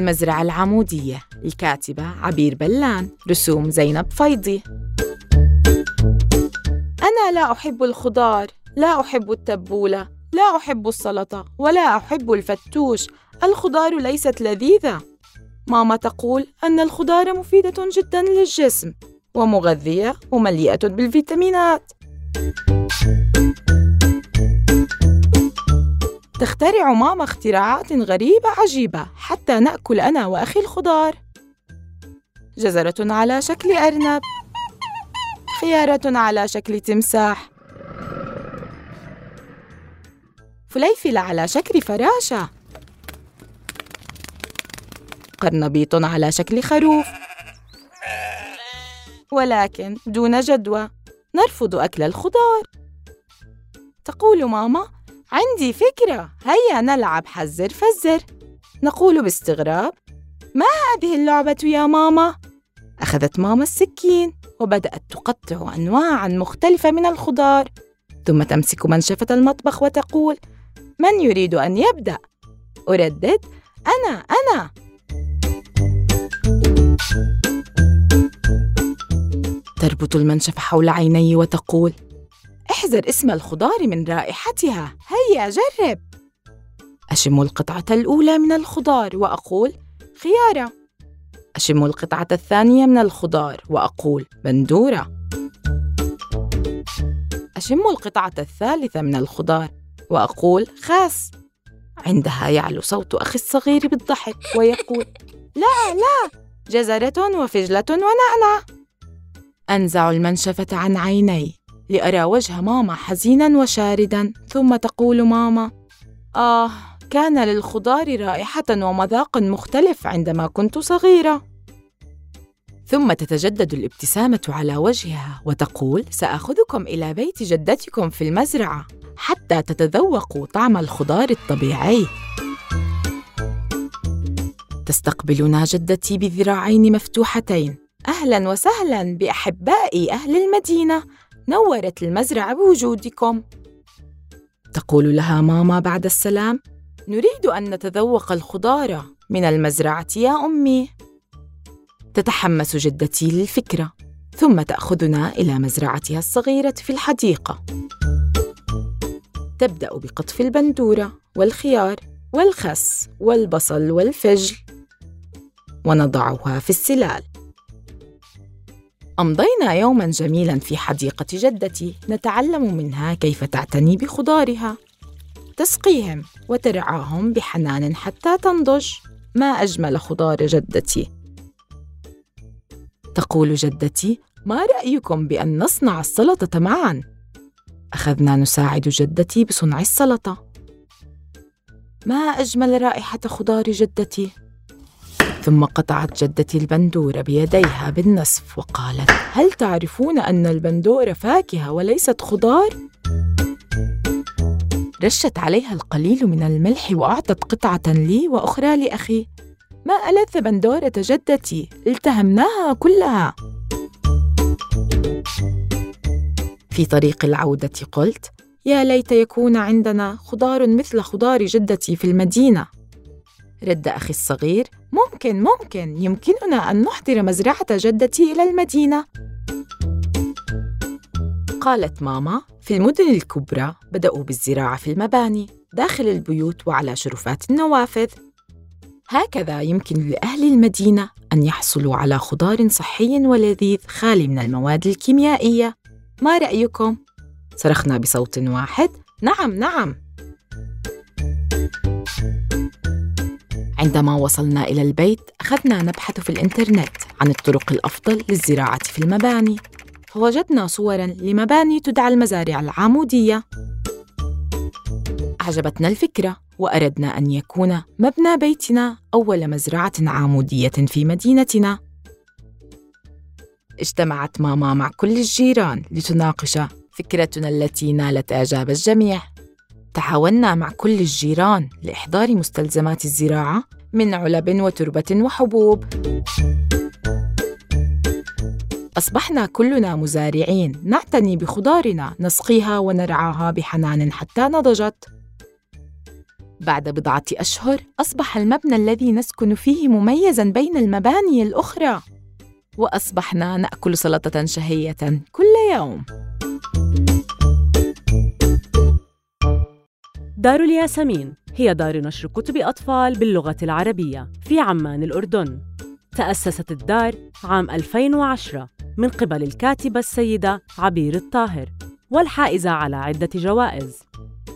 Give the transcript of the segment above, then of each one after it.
المزرعة العمودية. الكاتبة عبير بلان. رسوم زينب فيضي أنا لا أحب الخضار لا أحب التبولة لا أحب السلطة ولا أحب الفتوش. الخضار ليست لذيذة. ماما تقول أن الخضار مفيدة جدا للجسم ومغذية ومليئة بالفيتامينات. تخترع ماما اختراعات غريبة عجيبة حتى نأكل أنا وأخي الخضار. جزرة على شكل أرنب. خيارة على شكل تمساح. فليفل على شكل فراشة. قرنبيط على شكل خروف. ولكن دون جدوى نرفض أكل الخضار. تقول ماما عندي فكرة هيا نلعب حزر فزر نقول باستغراب ما هذه اللعبة يا ماما؟ أخذت ماما السكين وبدأت تقطع أنواعا مختلفة من الخضار ثم تمسك منشفة المطبخ وتقول من يريد أن يبدأ؟ أردد أنا أنا تربط المنشفة حول عيني وتقول احذر اسم الخضار من رائحتها. هيا جرب. أشم القطعة الأولى من الخضار وأقول خيارة. أشم القطعة الثانية من الخضار وأقول بندورة أشم القطعة الثالثة من الخضار وأقول خاس عندها يعلو صوت أخي الصغير بالضحك ويقول لا لا جزرة وفجلة ونعنع أنزع المنشفة عن عيني. لأرى وجه ماما حزينا وشاردا ثم تقول ماما آه كان للخضار رائحة ومذاق مختلف عندما كنت صغيرة. ثم تتجدد الابتسامة على وجهها وتقول سآخذكم إلى بيت جدتكم في المزرعة حتى تتذوقوا طعم الخضار الطبيعي. تستقبلنا جدتي بذراعين مفتوحتين أهلا وسهلا باحبائي أهل المدينة نورت المزرعة بوجودكم. تقول لها ماما بعد السلام نريد أن نتذوق الخضار من المزرعة يا أمي. تتحمس جدتي للفكرة ثم تأخذنا إلى مزرعتها الصغيرة في الحديقة. تبدأ بقطف البندورة والخيار والخس والبصل والفجل ونضعها في السلال. أمضينا يوما جميلا في حديقة جدتي. نتعلم منها كيف تعتني بخضارها. تسقيهم وترعاهم بحنان حتى تنضج. ما أجمل خضار جدتي. تقول جدتي ما رأيكم بأن نصنع السلطة معا؟ أخذنا نساعد جدتي بصنع السلطة. ما أجمل رائحة خضار جدتي؟ ثم قطعت جدتي البندورة بيديها بالنصف وقالت هل تعرفون أن البندورة فاكهة وليست خضار؟ رشت عليها القليل من الملح وأعطت قطعة لي وأخرى لأخي. ما ألذ بندورة جدتي؟ التهمناها كلها. في طريق العودة قلت يا ليت يكون عندنا خضار مثل خضار جدتي في المدينة. رد أخي الصغير ممكن ممكن يمكننا أن نحضر مزرعة جدتي إلى المدينة. قالت ماما في المدن الكبرى بدأوا بالزراعة في المباني داخل البيوت وعلى شرفات النوافذ. هكذا يمكن لأهل المدينة أن يحصلوا على خضار صحي ولذيذ خالي من المواد الكيميائية. ما رأيكم؟ صرخنا بصوت واحد. نعم نعم. عندما وصلنا إلى البيت أخذنا نبحث في الإنترنت عن الطرق الأفضل للزراعة في المباني. فوجدنا صورا لمباني تدعى المزارع العمودية. أعجبتنا الفكرة وأردنا أن يكون مبنى بيتنا أول مزرعة عمودية في مدينتنا. اجتمعت ماما مع كل الجيران لتناقش فكرتنا التي نالت إعجاب الجميع. تعاوننا مع كل الجيران لإحضار مستلزمات الزراعة من علب وتربة وحبوب. أصبحنا كلنا مزارعين نعتني بخضارنا نسقيها ونرعاها بحنان حتى نضجت. بعد بضعة أشهر أصبح المبنى الذي نسكن فيه مميزاً بين المباني الأخرى. وأصبحنا نأكل سلطة شهية كل يوم. دار الياسمين هي دار نشر كتب أطفال باللغة العربية في عمان الأردن. تأسست الدار عام 2010 من قبل الكاتبة السيدة عبير الطاهر والحائزة على عدة جوائز.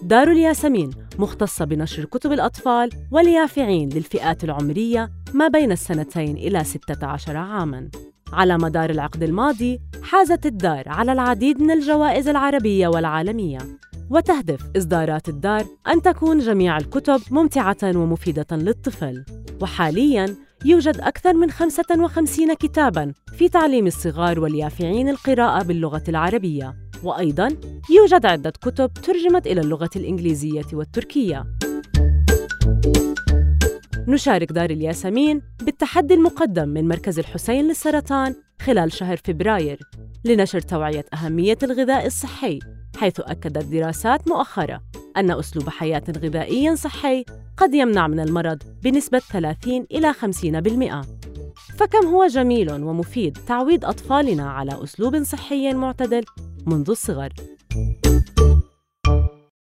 دار الياسمين مختصة بنشر كتب الأطفال واليافعين للفئات العمرية ما بين السنتين إلى 16 عاماً. على مدار العقد الماضي حازت الدار على العديد من الجوائز العربية والعالمية. وتهدف إصدارات الدار أن تكون جميع الكتب ممتعة ومفيدة للطفل. وحالياً يوجد أكثر من 55 كتاباً في تعليم الصغار واليافعين القراءة باللغة العربية. وأيضاً يوجد عدة كتب ترجمت إلى اللغة الإنجليزية والتركية. نشارك دار الياسمين بالتحدي المقدم من مركز الحسين للسرطان خلال شهر فبراير لنشر توعية أهمية الغذاء الصحي. حيث أكدت دراسات مؤخرة أن أسلوب حياة غذائي صحي قد يمنع من المرض بنسبة 30 إلى 50%. فكم هو جميل ومفيد تعويد أطفالنا على أسلوب صحي معتدل منذ الصغر.